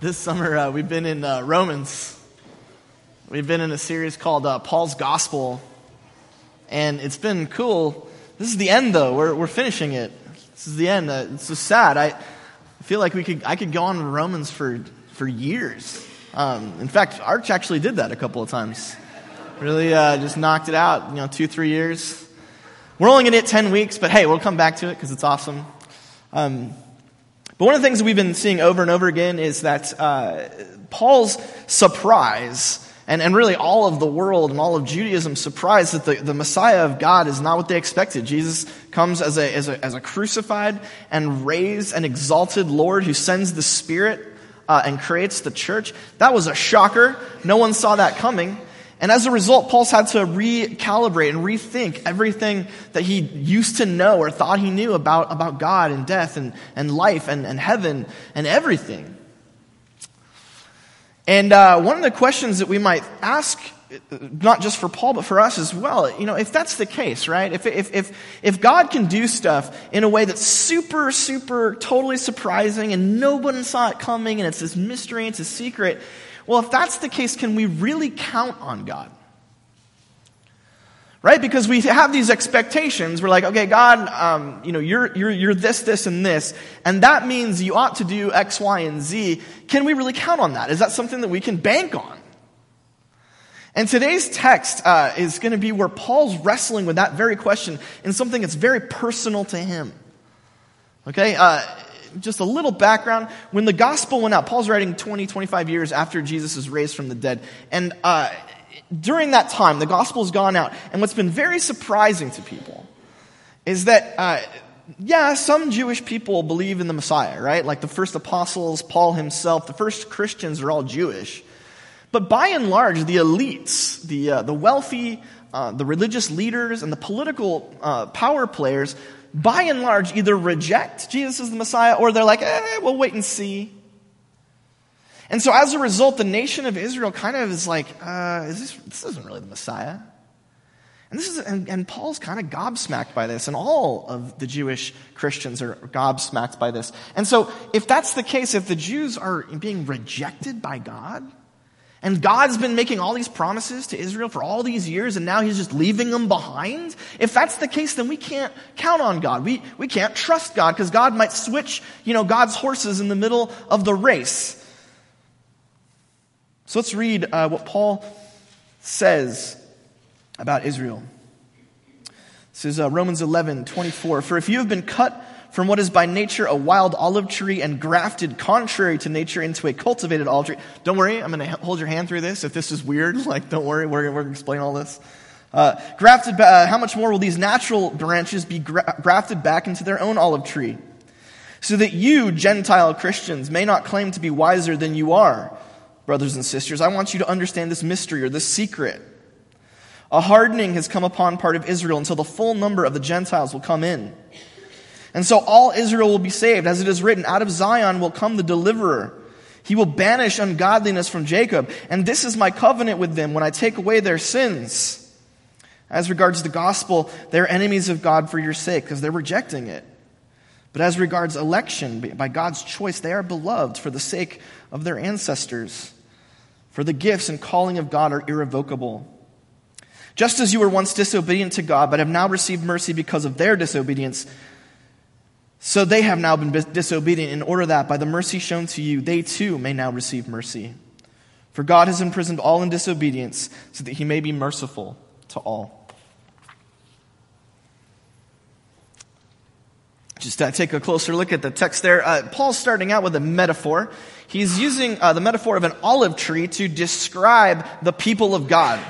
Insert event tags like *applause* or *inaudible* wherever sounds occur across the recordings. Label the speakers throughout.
Speaker 1: This summer, uh, we've been in uh, Romans. We've been in a series called uh, Paul's Gospel. And it's been cool. This is the end, though. We're, we're finishing it. This is the end. Uh, it's so sad. I feel like we could, I could go on Romans for, for years. Um, in fact, Arch actually did that a couple of times. Really uh, just knocked it out, you know, two, three years. We're only going to hit 10 weeks, but hey, we'll come back to it because it's awesome. Um, but one of the things we've been seeing over and over again is that uh, Paul's surprise, and, and really all of the world and all of Judaism surprised that the, the Messiah of God is not what they expected. Jesus comes as a, as, a, as a crucified and raised and exalted Lord who sends the Spirit uh, and creates the church. That was a shocker. No one saw that coming. And as a result, Paul's had to recalibrate and rethink everything that he used to know or thought he knew about, about God and death and, and life and, and heaven and everything. And uh, one of the questions that we might ask, not just for Paul, but for us as well, you know, if that's the case, right? If, if, if, if God can do stuff in a way that's super, super, totally surprising and nobody saw it coming and it's this mystery, it's a secret, well, if that's the case, can we really count on God? Right? Because we have these expectations. We're like, okay, God, um, you know, you're, you're, you're this, this, and this, and that means you ought to do X, Y, and Z. Can we really count on that? Is that something that we can bank on? And today's text uh, is going to be where Paul's wrestling with that very question in something that's very personal to him. Okay? Uh, just a little background. When the gospel went out, Paul's writing 20, 25 years after Jesus is raised from the dead. And uh, during that time, the gospel's gone out. And what's been very surprising to people is that, uh, yeah, some Jewish people believe in the Messiah, right? Like the first apostles, Paul himself, the first Christians are all Jewish. But by and large, the elites, the, uh, the wealthy, uh, the religious leaders, and the political uh, power players by and large, either reject Jesus as the Messiah or they're like, eh, we'll wait and see. And so as a result, the nation of Israel kind of is like, uh, is this, this isn't really the Messiah. And this is, and, and Paul's kind of gobsmacked by this, and all of the Jewish Christians are gobsmacked by this. And so, if that's the case, if the Jews are being rejected by God, and God's been making all these promises to Israel for all these years, and now He's just leaving them behind. If that's the case, then we can't count on God. We, we can't trust God because God might switch, you know, God's horses in the middle of the race. So let's read uh, what Paul says about Israel. This is uh, Romans 11, 24. For if you have been cut from what is by nature a wild olive tree and grafted contrary to nature into a cultivated olive tree. Don't worry, I'm going to hold your hand through this. If this is weird, *laughs* like, don't worry, we're, we're going to explain all this. Uh, grafted, uh, how much more will these natural branches be gra- grafted back into their own olive tree? So that you, Gentile Christians, may not claim to be wiser than you are, brothers and sisters. I want you to understand this mystery or this secret. A hardening has come upon part of Israel until the full number of the Gentiles will come in. And so all Israel will be saved. As it is written, out of Zion will come the deliverer. He will banish ungodliness from Jacob. And this is my covenant with them when I take away their sins. As regards the gospel, they're enemies of God for your sake because they're rejecting it. But as regards election, by God's choice, they are beloved for the sake of their ancestors. For the gifts and calling of God are irrevocable. Just as you were once disobedient to God, but have now received mercy because of their disobedience, so they have now been disobedient in order that by the mercy shown to you, they too may now receive mercy. For God has imprisoned all in disobedience so that he may be merciful to all. Just uh, take a closer look at the text there. Uh, Paul's starting out with a metaphor. He's using uh, the metaphor of an olive tree to describe the people of God.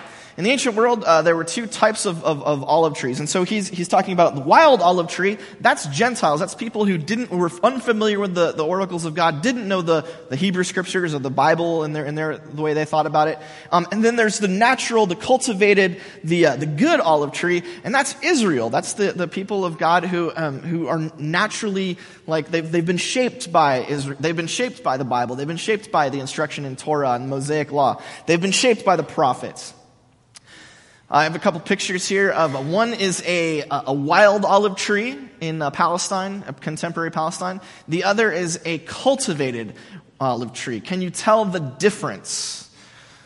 Speaker 1: In the ancient world, uh, there were two types of, of, of, olive trees. And so he's, he's talking about the wild olive tree. That's Gentiles. That's people who didn't, were unfamiliar with the, the oracles of God, didn't know the, the Hebrew scriptures or the Bible and their, in their, the way they thought about it. Um, and then there's the natural, the cultivated, the, uh, the good olive tree. And that's Israel. That's the, the people of God who, um, who are naturally, like, they've, they've been shaped by Israel. They've been shaped by the Bible. They've been shaped by the instruction in Torah and Mosaic law. They've been shaped by the prophets. I have a couple pictures here of one is a, a wild olive tree in uh, Palestine, contemporary Palestine. The other is a cultivated olive tree? Can you tell the difference?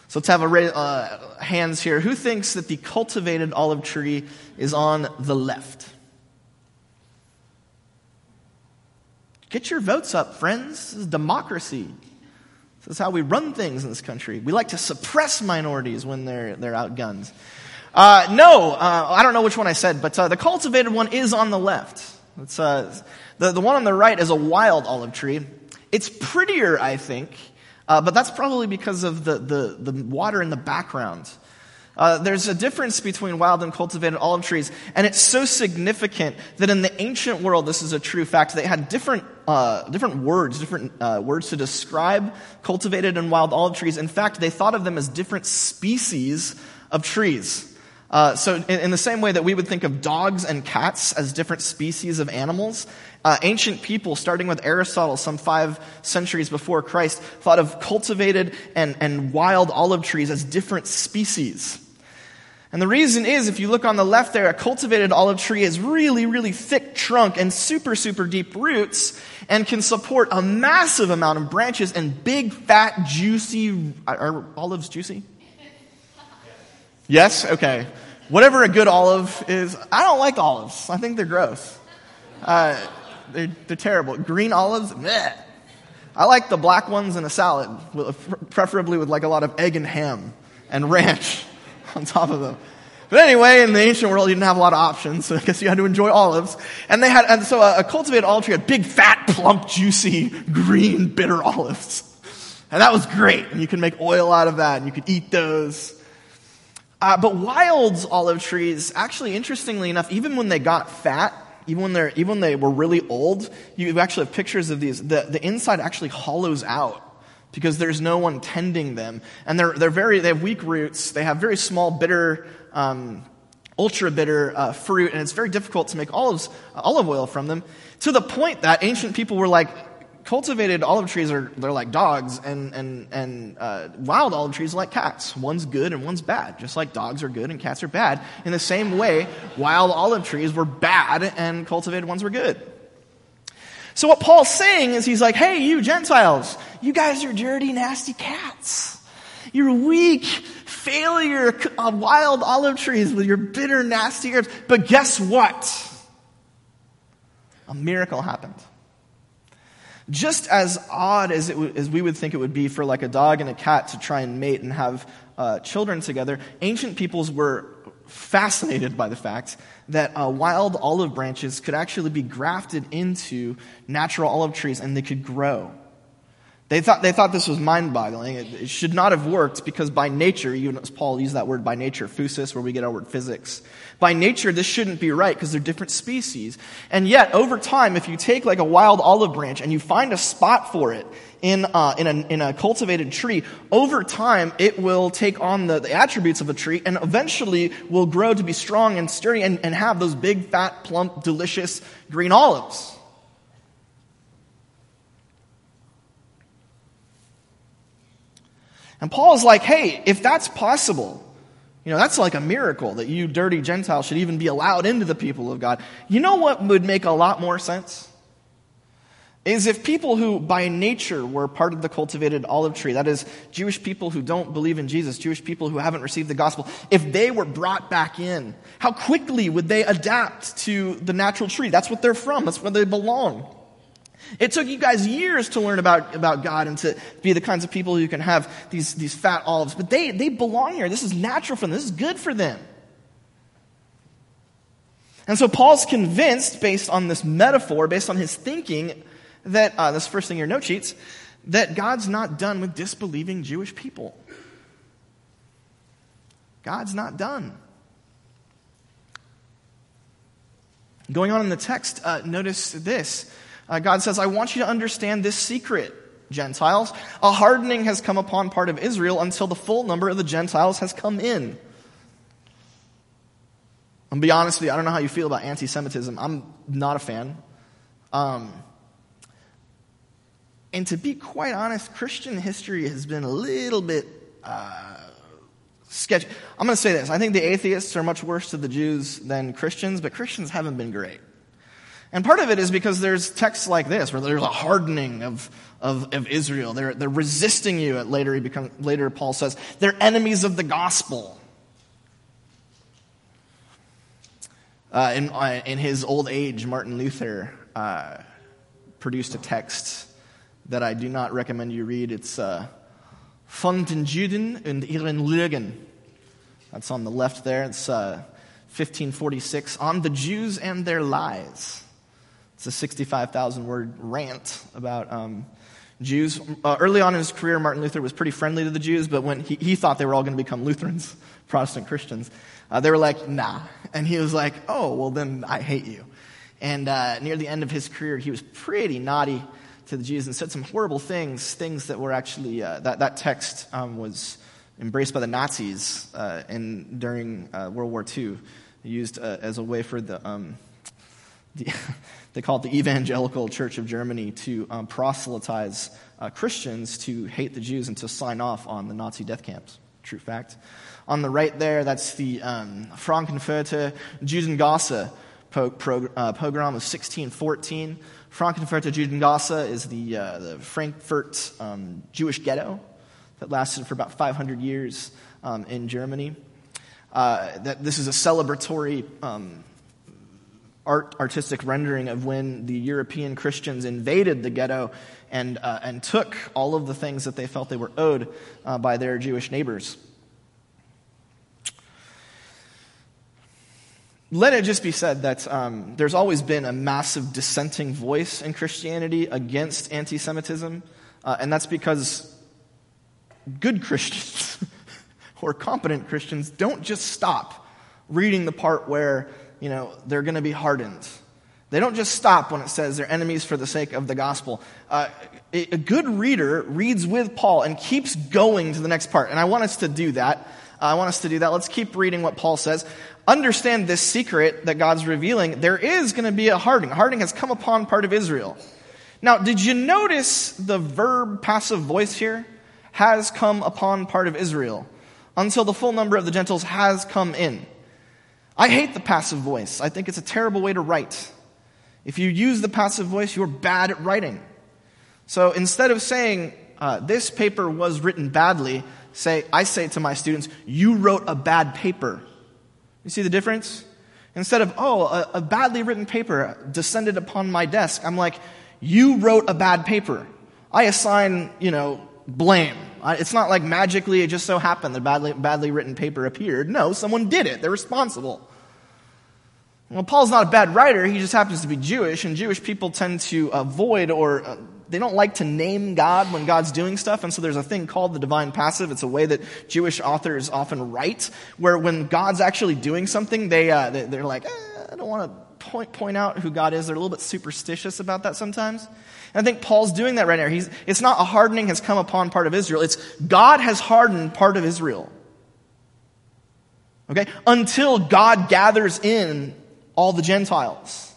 Speaker 1: So let's have a uh, hands here. Who thinks that the cultivated olive tree is on the left? Get your votes up, friends. This is democracy. This is how we run things in this country. We like to suppress minorities when they're, they're outgunned. Uh, no, uh, I don't know which one I said, but uh, the cultivated one is on the left. It's, uh, the, the one on the right is a wild olive tree. It's prettier, I think, uh, but that's probably because of the, the, the water in the background. Uh, there's a difference between wild and cultivated olive trees, and it's so significant that in the ancient world, this is a true fact. They had different, uh, different words, different uh, words to describe cultivated and wild olive trees. In fact, they thought of them as different species of trees. Uh, so, in, in, the same way that we would think of dogs and cats as different species of animals, uh, ancient people, starting with Aristotle some five centuries before Christ, thought of cultivated and, and wild olive trees as different species. And the reason is, if you look on the left there, a cultivated olive tree has really, really thick trunk and super, super deep roots and can support a massive amount of branches and big, fat, juicy. Are olives juicy? Yes? Okay. Whatever a good olive is, I don't like olives. I think they're gross. Uh, they're, they're, terrible. Green olives, meh. I like the black ones in a salad, preferably with like a lot of egg and ham and ranch *laughs* on top of them. But anyway, in the ancient world, you didn't have a lot of options, so I guess you had to enjoy olives. And they had, and so a, a cultivated olive tree had big, fat, plump, juicy, green, bitter olives. And that was great. And you could make oil out of that, and you could eat those. Uh, but wild olive trees, actually, interestingly enough, even when they got fat, even when, they're, even when they were really old, you actually have pictures of these. The, the inside actually hollows out because there's no one tending them. And they're, they're very, they have weak roots. They have very small, bitter, um, ultra bitter uh, fruit, and it's very difficult to make olives, uh, olive oil from them. To the point that ancient people were like, cultivated olive trees are they're like dogs and and and uh, wild olive trees are like cats. One's good and one's bad just like dogs are good and cats are bad. In the same way wild olive trees were bad and cultivated ones were good. So what paul's saying is he's like hey you gentiles you guys are dirty nasty cats. You're weak. Failure wild olive trees with your bitter nasty herbs. But guess what? A miracle happened just as odd as, it w- as we would think it would be for like a dog and a cat to try and mate and have uh, children together, ancient peoples were fascinated by the fact that uh, wild olive branches could actually be grafted into natural olive trees and they could grow. They thought, they thought this was mind boggling. It, it, should not have worked because by nature, even as Paul used that word by nature, physis, where we get our word physics. By nature, this shouldn't be right because they're different species. And yet, over time, if you take like a wild olive branch and you find a spot for it in, uh, in, a, in a cultivated tree, over time, it will take on the, the attributes of a tree and eventually will grow to be strong and sturdy and, and have those big, fat, plump, delicious green olives. And Paul is like, hey, if that's possible, you know, that's like a miracle that you dirty Gentiles should even be allowed into the people of God. You know what would make a lot more sense? Is if people who by nature were part of the cultivated olive tree, that is, Jewish people who don't believe in Jesus, Jewish people who haven't received the gospel, if they were brought back in, how quickly would they adapt to the natural tree? That's what they're from, that's where they belong. It took you guys years to learn about, about God and to be the kinds of people who can have these, these fat olives. But they, they belong here. This is natural for them. This is good for them. And so Paul's convinced, based on this metaphor, based on his thinking, that, uh, this first thing in your note sheets, that God's not done with disbelieving Jewish people. God's not done. Going on in the text, uh, notice this. Uh, God says, I want you to understand this secret, Gentiles. A hardening has come upon part of Israel until the full number of the Gentiles has come in. I'm be honest with you, I don't know how you feel about anti Semitism. I'm not a fan. Um, and to be quite honest, Christian history has been a little bit uh, sketchy. I'm going to say this I think the atheists are much worse to the Jews than Christians, but Christians haven't been great. And part of it is because there's texts like this where there's a hardening of, of, of Israel. They're, they're resisting you. At later, he become, later, Paul says, they're enemies of the gospel. Uh, in, uh, in his old age, Martin Luther uh, produced a text that I do not recommend you read. It's uh, Von den Juden und ihren Lügen. That's on the left there. It's 1546, uh, On the Jews and Their Lies. It's a 65,000 word rant about um, Jews. Uh, early on in his career, Martin Luther was pretty friendly to the Jews, but when he, he thought they were all going to become Lutherans, *laughs* Protestant Christians, uh, they were like, nah. And he was like, oh, well, then I hate you. And uh, near the end of his career, he was pretty naughty to the Jews and said some horrible things, things that were actually, uh, that, that text um, was embraced by the Nazis uh, in, during uh, World War II, used as a way for the, um, the *laughs* they call it the Evangelical Church of Germany to um, proselytize Christians to hate the Jews and to sign off on the Nazi death camps. True fact. On the right there, that's the um, Frankfurter Judengasse uh, pogrom of 1614. Frankfurter Judengasse is the, uh, the Frankfurt um, Jewish ghetto that lasted for about 500 years um, in Germany. Uh, that this is a celebratory um, art, artistic rendering of when the European Christians invaded the ghetto and, uh, and took all of the things that they felt they were owed uh, by their Jewish neighbors. let it just be said that um, there's always been a massive dissenting voice in Christianity against anti Semitism, uh, and that's because good Christians *laughs* or competent Christians don't just stop reading the part where you know they're going to be hardened. They don't just stop when it says they're enemies for the sake of the gospel. Uh, a, good reader reads with Paul and keeps going to the next part, and I want us to do that. I want us to do that. Let's keep reading what Paul says. Understand this secret that God's revealing. There is going to be a hardening. Hardening has come upon part of Israel. Now, did you notice the verb passive voice here? Has come upon part of Israel until the full number of the Gentiles has come in. I hate the passive voice. I think it's a terrible way to write. If you use the passive voice, you're bad at writing. So instead of saying, uh, this paper was written badly, say, I say to my students, you wrote a bad paper. You see the difference? Instead of, oh, a, a badly written paper descended upon my desk, I'm like, you wrote a bad paper. I assign, you know, blame. It's not like magically it just so happened that badly, badly written paper appeared. No, someone did it. They're responsible. Well, Paul's not a bad writer. He just happens to be Jewish, and Jewish people tend to avoid or uh, they don't like to name God when God's doing stuff, and so there's a thing called the divine passive. It's a way that Jewish authors often write, where when God's actually doing something, they, uh, they are like, eh, I don't want to point point out who God is. They're a little bit superstitious about that sometimes. And I think Paul's doing that right now. He's, it's not a hardening has come upon part of Israel. It's God has hardened part of Israel. Okay? Until God gathers in all the Gentiles.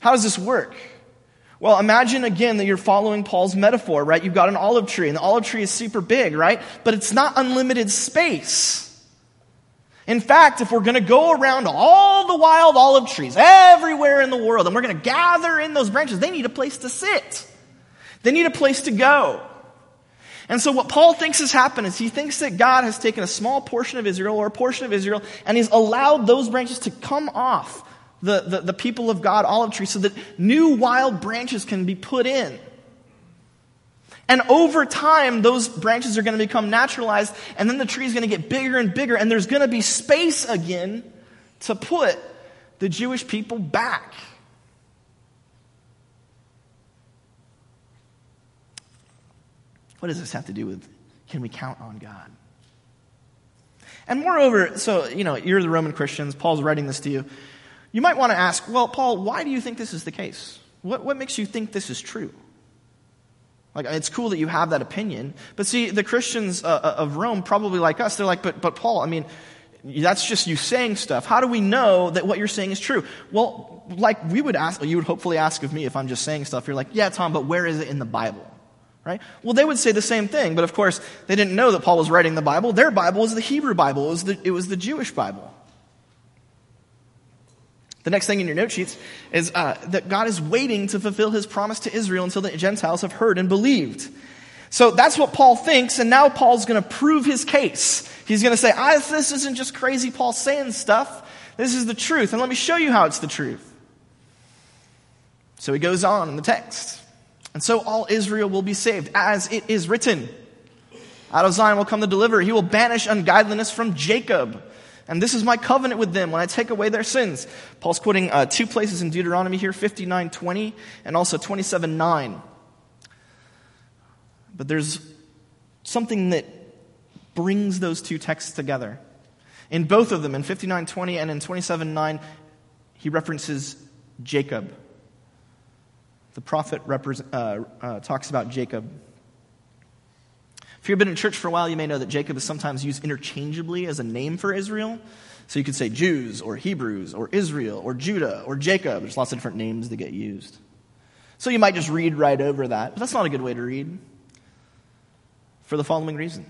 Speaker 1: How does this work? Well, imagine again that you're following Paul's metaphor, right? You've got an olive tree, and the olive tree is super big, right? But it's not unlimited space. In fact, if we're going to go around all the wild olive trees everywhere in the world, and we're going to gather in those branches, they need a place to sit. They need a place to go. And so what Paul thinks has happened is he thinks that God has taken a small portion of Israel or a portion of Israel and he's allowed those branches to come off the, the, the people of God olive tree so that new wild branches can be put in. And over time, those branches are going to become naturalized, and then the tree is going to get bigger and bigger, and there's going to be space again to put the Jewish people back. What does this have to do with can we count on God? And moreover, so, you know, you're the Roman Christians, Paul's writing this to you. You might want to ask, well, Paul, why do you think this is the case? What, what makes you think this is true? Like, it's cool that you have that opinion. But see, the Christians uh, uh, of Rome, probably like us, they're like, but, but Paul, I mean, that's just you saying stuff. How do we know that what you're saying is true? Well, like we would ask, you would hopefully ask of me if I'm just saying stuff. You're like, yeah, Tom, but where is it in the Bible? Right? Well, they would say the same thing, but of course, they didn't know that Paul was writing the Bible. Their Bible was the Hebrew Bible, it was the, it was the Jewish Bible. The next thing in your note sheets is uh, that God is waiting to fulfill his promise to Israel until the Gentiles have heard and believed. So that's what Paul thinks, and now Paul's going to prove his case. He's going to say, This isn't just crazy Paul saying stuff. This is the truth, and let me show you how it's the truth. So he goes on in the text. And so all Israel will be saved, as it is written. Out of Zion will come the deliverer. He will banish ungodliness from Jacob. And this is my covenant with them when I take away their sins. Paul's quoting uh, two places in Deuteronomy here, 59.20 and also 27 9. But there's something that brings those two texts together. In both of them, in 59.20 and in 27.9, he references Jacob. The prophet uh, uh, talks about Jacob. If you've been in church for a while, you may know that Jacob is sometimes used interchangeably as a name for Israel. So you could say Jews or Hebrews or Israel or Judah or Jacob. There's lots of different names that get used. So you might just read right over that, but that's not a good way to read for the following reason.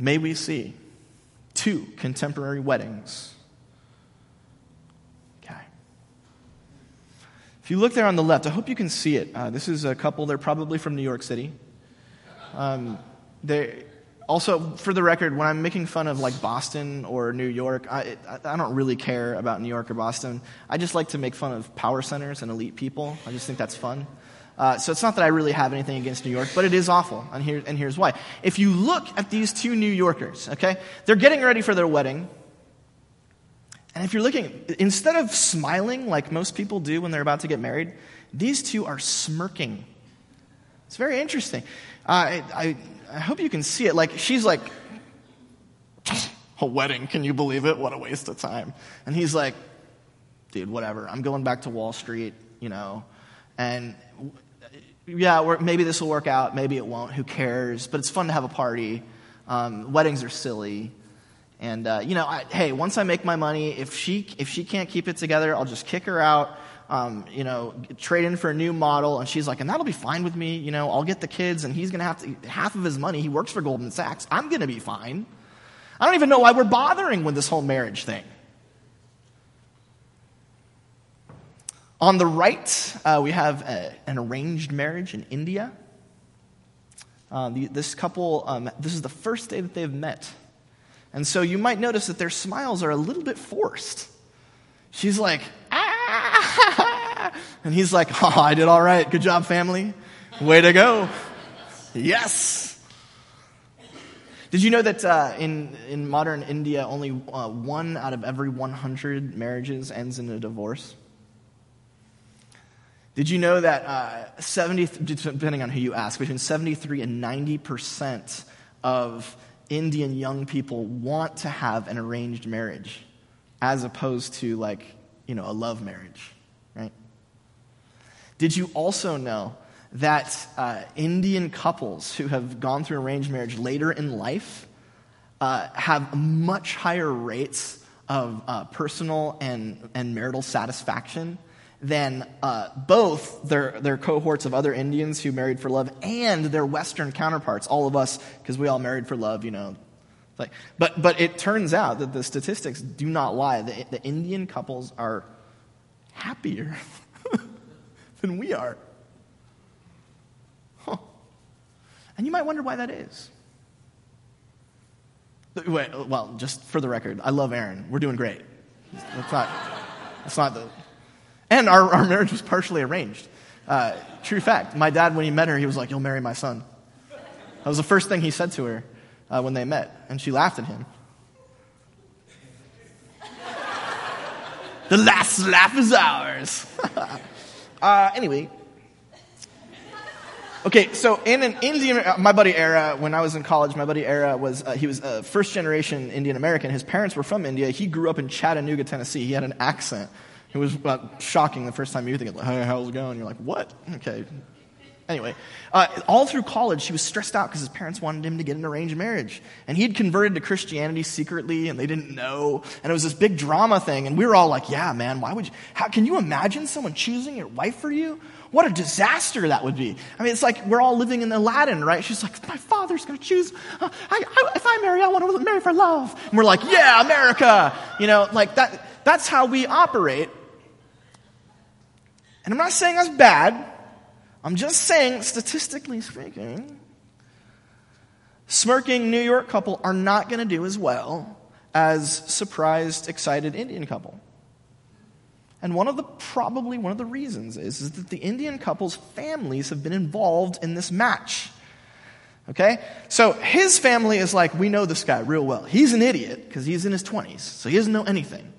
Speaker 1: May we see two contemporary weddings If you look there on the left, I hope you can see it. Uh, this is a couple, they're probably from New York City. Um, they, also, for the record, when I'm making fun of like Boston or New York, I, I don't really care about New York or Boston. I just like to make fun of power centers and elite people. I just think that's fun. Uh, so it's not that I really have anything against New York, but it is awful, and, here, and here's why. If you look at these two New Yorkers, okay, they're getting ready for their wedding. And if you're looking, instead of smiling like most people do when they're about to get married, these two are smirking. It's very interesting. Uh, I, I, I hope you can see it. Like, she's like, *laughs* a wedding, can you believe it? What a waste of time. And he's like, dude, whatever. I'm going back to Wall Street, you know. And yeah, maybe this will work out, maybe it won't. Who cares? But it's fun to have a party. Um, weddings are silly. And uh, you know, I, hey, once I make my money, if she if she can't keep it together, I'll just kick her out. Um, you know, trade in for a new model, and she's like, and that'll be fine with me. You know, I'll get the kids, and he's gonna have to half of his money. He works for Goldman Sachs. I'm gonna be fine. I don't even know why we're bothering with this whole marriage thing. On the right, uh, we have a, an arranged marriage in India. Uh, the, this couple, um, this is the first day that they've met. And so you might notice that their smiles are a little bit forced. She's like, ah! *laughs* And he's like, oh, I did all right. Good job, family. Way to go. Yes. Did you know that uh, in, in modern India, only uh, one out of every 100 marriages ends in a divorce? Did you know that uh, 70, depending on who you ask, between 73 and 90 percent of Indian young people want to have an arranged marriage as opposed to like, you know, a love marriage, right? Did you also know that uh, Indian couples who have gone through arranged marriage later in life uh, have much higher rates of uh, personal and, and marital satisfaction than uh, both their, their cohorts of other Indians who married for love and their Western counterparts, all of us, because we all married for love, you know. Like, but, but it turns out that the statistics do not lie. The, the Indian couples are happier *laughs* than we are. Huh. And you might wonder why that is. Wait, well, just for the record, I love Aaron. We're doing great. That's not, that's not the and our, our marriage was partially arranged. Uh, true fact. My dad, when he met her, he was like, You'll marry my son. That was the first thing he said to her uh, when they met. And she laughed at him. the last laugh is ours. *laughs* uh, anyway. Okay, so in an Indian, uh, my buddy Era, when I was in college, my buddy Era was, uh, he was a first generation Indian American. His parents were from India. He grew up in Chattanooga, Tennessee. He had an accent. It was uh, shocking the first time you think, like, hey, how's it going? You're like, what? Okay. Anyway, uh, all through college, he was stressed out because his parents wanted him to get an arranged marriage. And he'd converted to Christianity secretly, and they didn't know. And it was this big drama thing. And we were all like, yeah, man, why would you? How, can you imagine someone choosing your wife for you? What a disaster that would be. I mean, it's like we're all living in Aladdin, right? She's like, my father's going to choose. Uh, I, I, if I marry, I want to marry for love. And we're like, yeah, America. You know, like that, that's how we operate. And I'm not saying that's bad. I'm just saying, statistically speaking, smirking New York couple are not going to do as well as surprised, excited Indian couple. And one of the, probably one of the reasons is, is that the Indian couple's families have been involved in this match. Okay? So his family is like, we know this guy real well. He's an idiot because he's in his 20s, so he doesn't know anything.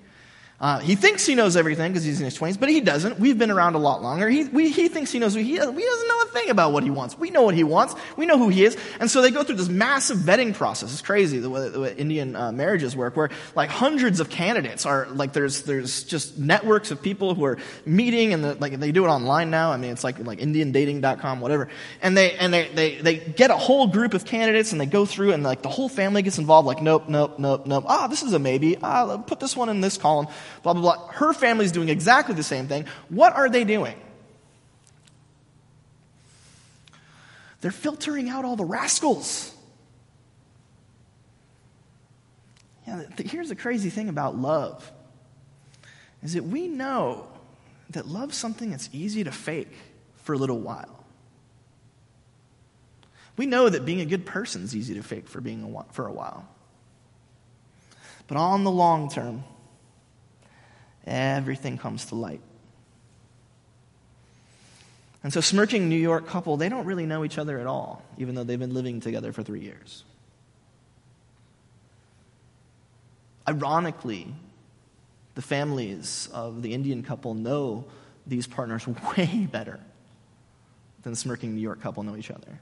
Speaker 1: Uh, he thinks he knows everything because he's in his 20s, but he doesn't. We've been around a lot longer. He, we, he thinks he knows he. He doesn't know a thing about what he wants. We know what he wants. We know who he is. And so they go through this massive vetting process. It's crazy the way, the way Indian uh, marriages work, where like hundreds of candidates are like there's there's just networks of people who are meeting and the, like they do it online now. I mean, it's like like IndianDating.com, whatever. And they and they, they they get a whole group of candidates and they go through and like the whole family gets involved. Like nope, nope, nope, nope. Ah, this is a maybe. Ah, put this one in this column blah, blah, blah. Her family's doing exactly the same thing. What are they doing? They're filtering out all the rascals. Yeah, here's the crazy thing about love is that we know that love's something that's easy to fake for a little while. We know that being a good person is easy to fake for being a, for a while. But on the long term, everything comes to light. And so, smirking New York couple, they don't really know each other at all, even though they've been living together for three years. Ironically, the families of the Indian couple know these partners *laughs* way better than the smirking New York couple know each other.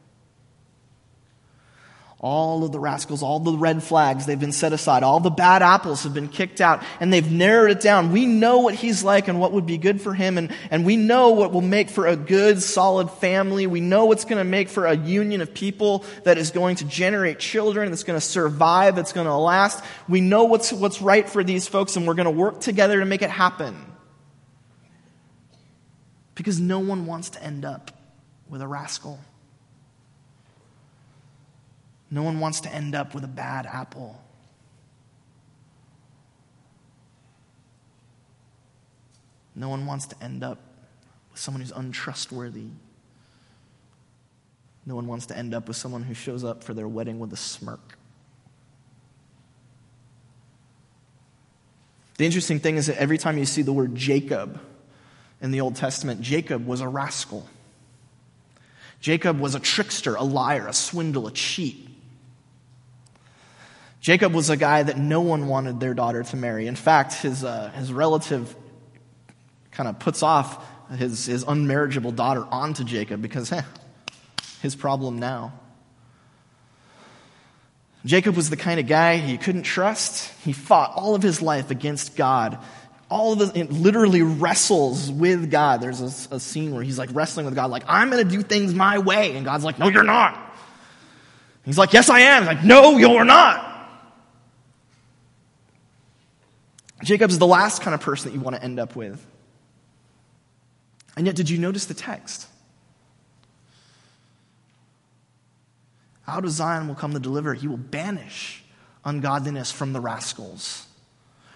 Speaker 1: All of the rascals, all the red flags, they've been set aside. All the bad apples have been kicked out and they've narrowed it down. We know what he's like and what would be good for him and, and we know what will make for a good, solid family. We know what's going to make for a union of people that is going to generate children, that's going to survive, that's going to last. We know what's, what's right for these folks and we're going to work together to make it happen. Because no one wants to end up with a rascal. No one wants to end up with a bad apple. No one wants to end up with someone who's untrustworthy. No one wants to end up with someone who shows up for their wedding with a smirk. The interesting thing is that every time you see the word Jacob in the Old Testament, Jacob was a rascal. Jacob was a trickster, a liar, a swindle, a cheat. Jacob was a guy that no one wanted their daughter to marry. In fact, his, uh, his relative kind of puts off his, his unmarriageable daughter onto Jacob because, eh, his problem now. Jacob was the kind of guy you couldn't trust. He fought all of his life against God. All of it literally wrestles with God. There's a, a scene where he's like wrestling with God, like, I'm going to do things my way. And God's like, no, you're not. He's like, yes, I am. He's like, no, you're not. Jacob is the last kind of person that you want to end up with. And yet, did you notice the text? Out of Zion will come the deliverer. He will banish ungodliness from the rascals.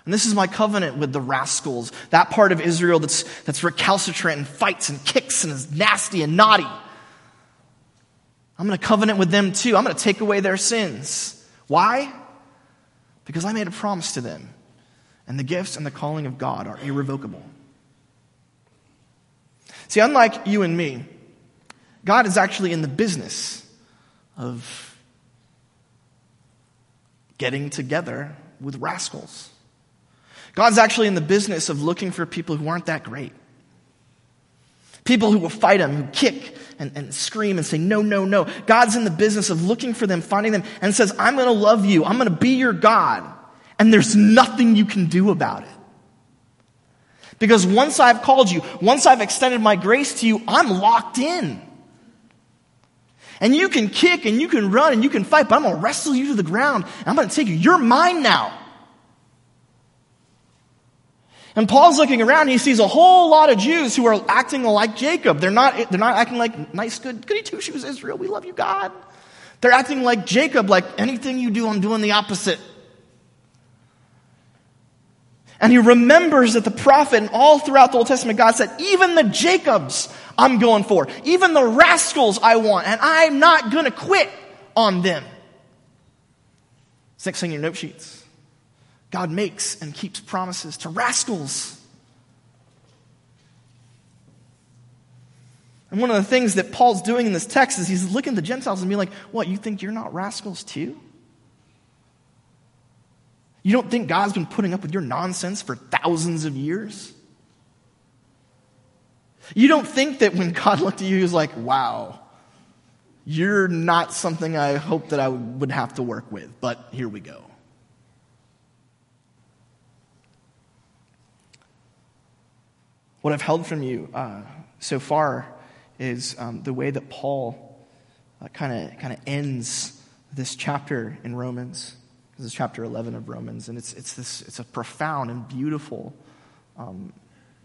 Speaker 1: And this is my covenant with the rascals, that part of Israel that's, that's recalcitrant and fights and kicks and is nasty and naughty. I'm going to covenant with them too. I'm going to take away their sins. Why? Because I made a promise to them and the gifts and the calling of God are irrevocable. See, unlike you and me, God is actually in the business of getting together with rascals. God's actually in the business of looking for people who aren't that great. People who will fight him, who kick and, and scream and say, no, no, no. God's in the business of looking for them, finding them, and says, I'm going to love you. I'm going to be your God and there's nothing you can do about it. Because once I've called you, once I've extended my grace to you, I'm locked in. And you can kick and you can run and you can fight, but I'm going to wrestle you to the ground I'm going to take you. You're mine now. And Paul's looking around and he sees a whole lot of Jews who are acting like Jacob. They're not, they're not acting like nice, good, goody two shoes Israel. We love you, God. They're acting like Jacob, like anything you do, I'm doing the opposite. And he remembers that the prophet and all throughout the Old Testament, God said, even the Jacobs I'm going for. Even the rascals I want. And I'm not going to quit on them. Next thing in your note sheets. God makes and keeps promises to rascals. And one of the things that Paul's doing in this text is he's looking at the Gentiles and being like, What, you think you're not rascals too? You don't think God's been putting up with your nonsense for thousands of years? You don't think that when God *laughs* looked at you, he was like, wow, you're not something I hope that I would have to work with, but here we go. What I've held from you uh, so far is um, the way that Paul kind of kind of ends this chapter in Romans. This is chapter 11 of Romans, and it's, it's, this, it's a profound and beautiful um,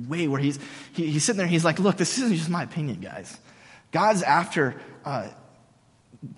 Speaker 1: way where he's, he, he's sitting there he's like, look, this isn't just my opinion, guys. God's after uh,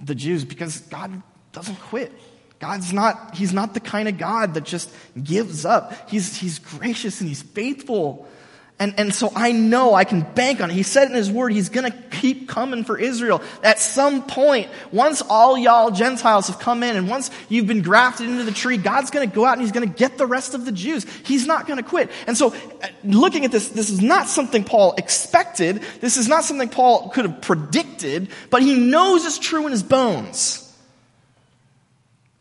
Speaker 1: the Jews because God doesn't quit. God's not, he's not the kind of God that just gives up. He's, he's gracious and he's faithful. And, and so I know I can bank on it. He said in his word, he's going to keep coming for Israel. At some point, once all y'all Gentiles have come in and once you've been grafted into the tree, God's going to go out and he's going to get the rest of the Jews. He's not going to quit. And so uh, looking at this, this is not something Paul expected. This is not something Paul could have predicted, but he knows it's true in his bones.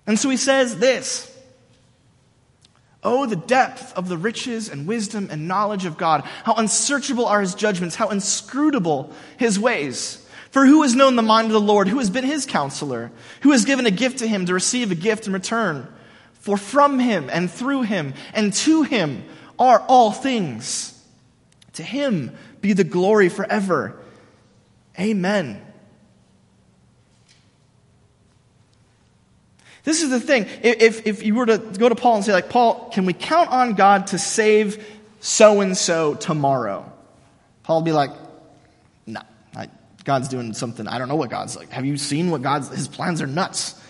Speaker 1: And so he says this. Oh, the depth of the riches and wisdom and knowledge of God. How unsearchable are his judgments, how inscrutable his ways. For who has known the mind of the Lord? Who has been his counselor? Who has given a gift to him to receive a gift in return? For from him and through him and to him are all things. To him be the glory forever. Amen. This is the thing. If, if you were to go to Paul and say, like, Paul, can we count on God to save so and so tomorrow? Paul would be like, no, I, God's doing something. I don't know what God's like. Have you seen what God's, his plans are nuts.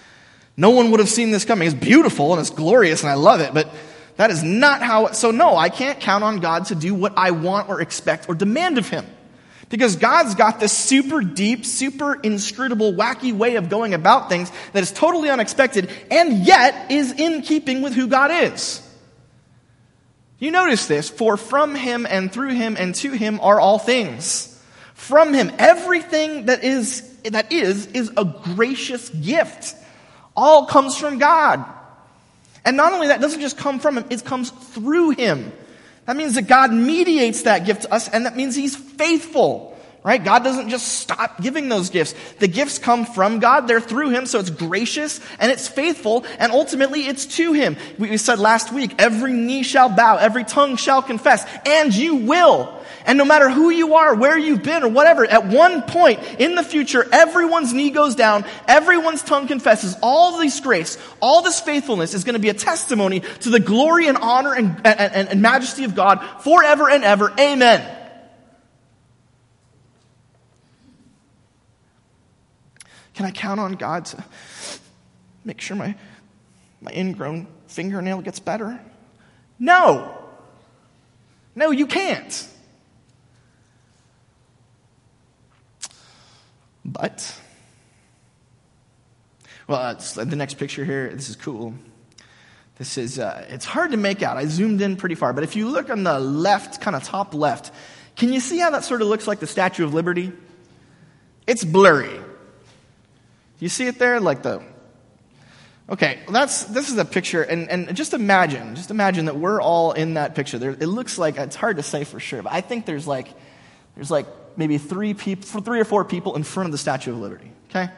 Speaker 1: No one would have seen this coming. It's beautiful and it's glorious and I love it, but that is not how, so no, I can't count on God to do what I want or expect or demand of him. Because God's got this super deep, super inscrutable, wacky way of going about things that is totally unexpected and yet is in keeping with who God is. You notice this, for from him and through him and to him are all things. From him, everything that is, that is, is a gracious gift. All comes from God. And not only that, doesn't just come from him, it comes through him. That means that God mediates that gift to us, and that means He's faithful. Right? God doesn't just stop giving those gifts. The gifts come from God. They're through Him. So it's gracious and it's faithful and ultimately it's to Him. We said last week, every knee shall bow, every tongue shall confess, and you will. And no matter who you are, where you've been, or whatever, at one point in the future, everyone's knee goes down, everyone's tongue confesses. All this grace, all this faithfulness is going to be a testimony to the glory and honor and, and, and majesty of God forever and ever. Amen. Can I count on God to make sure my, my ingrown fingernail gets better? No. No, you can't. But, well, uh, the next picture here, this is cool. This is, uh, it's hard to make out. I zoomed in pretty far, but if you look on the left, kind of top left, can you see how that sort of looks like the Statue of Liberty? It's blurry. You see it there? Like the, okay, that's, this is a picture, and, and just imagine, just imagine that we're all in that picture. There, it looks like, it's hard to say for sure, but I think there's like, there's like maybe three people, three or four people in front of the Statue of Liberty. Okay?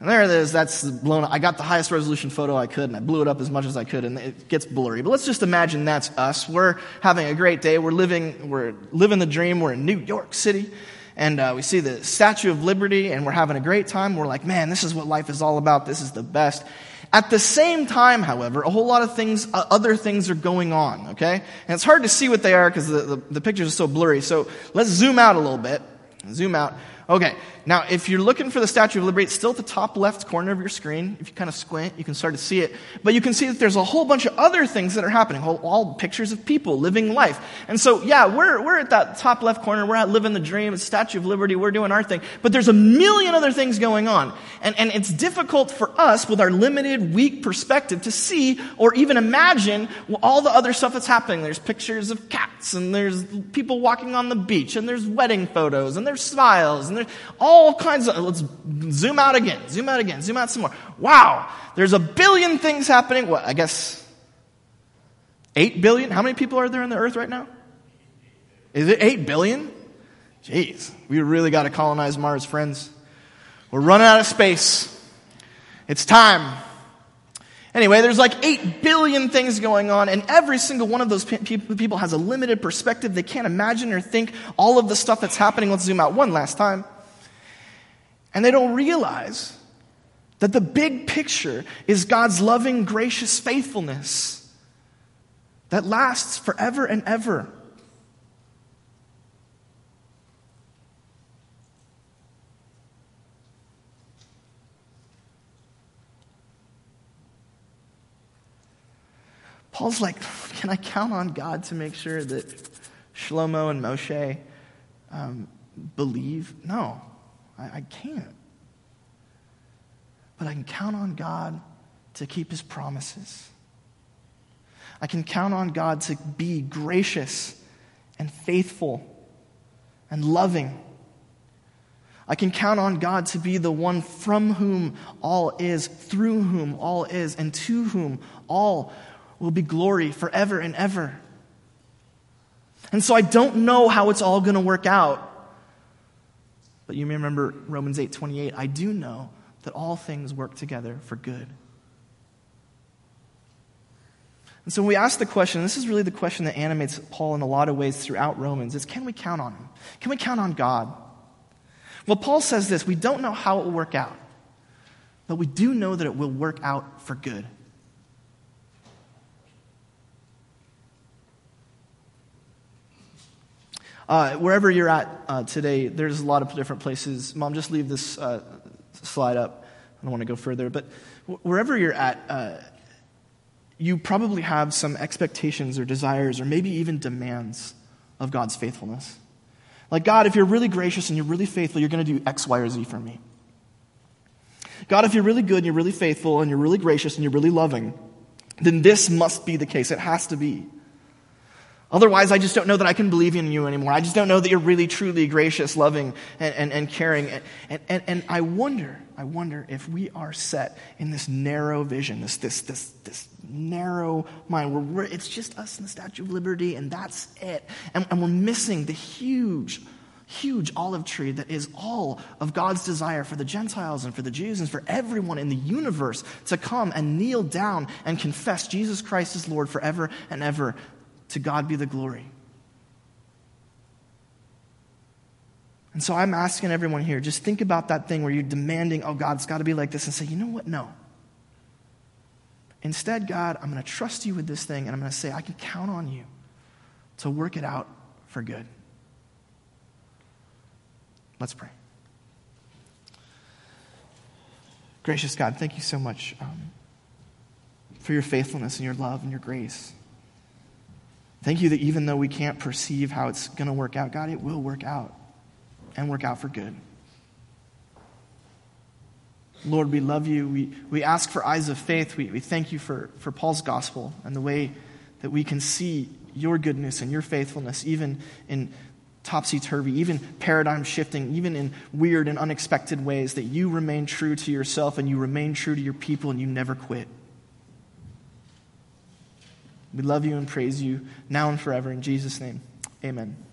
Speaker 1: And there it is. That's blown up. I got the highest resolution photo I could, and I blew it up as much as I could, and it gets blurry. But let's just imagine that's us. We're having a great day. We're living, we're living the dream. We're in New York City. and uh, we see the Statue of Liberty, and we're having a great time. We're like, man, this is what life is all about. This is the best. At the same time, however, a whole lot of things, uh, other things are going on, okay? And it's hard to see what they are because the, the, the pictures are so blurry. So let's zoom out a little bit. Zoom out. Okay, now if you're looking for the Statue of Liberty, it's still at the top left corner of your screen. If you kind of squint, you can start to see it. But you can see that there's a whole bunch of other things that are happening, all, all pictures of people living life. And so, yeah, we're, we're at that top left corner. We're out living the dream. It's Statue of Liberty. We're doing our thing. But there's a million other things going on. And, and it's difficult for us with our limited, weak perspective to see or even imagine all the other stuff that's happening. There's pictures of cats and there's people walking on the beach and there's wedding photos and there's smiles and there's all kinds of, let's zoom out again, zoom out again, zoom out some more. Wow, there's a billion things happening. What, I guess 8 billion? How many people are there on the earth right now? Is it 8 billion? Jeez, we really got to colonize Mars, friends. We're running out of space. It's time. Anyway, there's like 8 billion things going on, and every single one of those people has a limited perspective. They can't imagine or think all of the stuff that's happening. Let's zoom out one last time. And they don't realize that the big picture is God's loving, gracious faithfulness that lasts forever and ever. Paul's like, can I count on God to make sure that Shlomo and Moshe um, believe? No, I, I can't. But I can count on God to keep his promises. I can count on God to be gracious and faithful and loving. I can count on God to be the one from whom all is, through whom all is, and to whom all will be glory forever and ever. And so I don't know how it's all going to work out. But you may remember Romans 8:28, I do know that all things work together for good. And so when we ask the question, this is really the question that animates Paul in a lot of ways throughout Romans, is can we count on him? Can we count on God? Well, Paul says this, we don't know how it will work out, but we do know that it will work out for good. Uh, wherever you're at uh, today, there's a lot of different places. Mom, just leave this uh, slide up. I don't want to go further. But wherever you're at, uh, you probably have some expectations or desires or maybe even demands of God's faithfulness. Like, God, if you're really gracious and you're really faithful, you're going to do X, Y, or Z for me. God, if you're really good and you're really faithful and you're really gracious and you're really loving, then this must be the case. It has to be. Otherwise, I just don't know that I can believe in you anymore. I just don't know that you're really, truly gracious, loving, and, and, and caring. And, and, and I wonder, I wonder if we are set in this narrow vision, this, this, this, this narrow mind where it's just us and the Statue of Liberty, and that's it. And, and we're missing the huge, huge olive tree that is all of God's desire for the Gentiles and for the Jews and for everyone in the universe to come and kneel down and confess Jesus Christ as Lord forever and ever to God be the glory. And so I'm asking everyone here just think about that thing where you're demanding, oh, God, it's got to be like this, and say, you know what? No. Instead, God, I'm going to trust you with this thing, and I'm going to say, I can count on you to work it out for good. Let's pray. Gracious God, thank you so much um, for your faithfulness and your love and your grace. Thank you that even though we can't perceive how it's going to work out, God, it will work out and work out for good. Lord, we love you. We, we ask for eyes of faith. We, we thank you for, for Paul's gospel and the way that we can see your goodness and your faithfulness, even in topsy turvy, even paradigm shifting, even in weird and unexpected ways, that you remain true to yourself and you remain true to your people and you never quit. We love you and praise you now and forever. In Jesus' name, amen.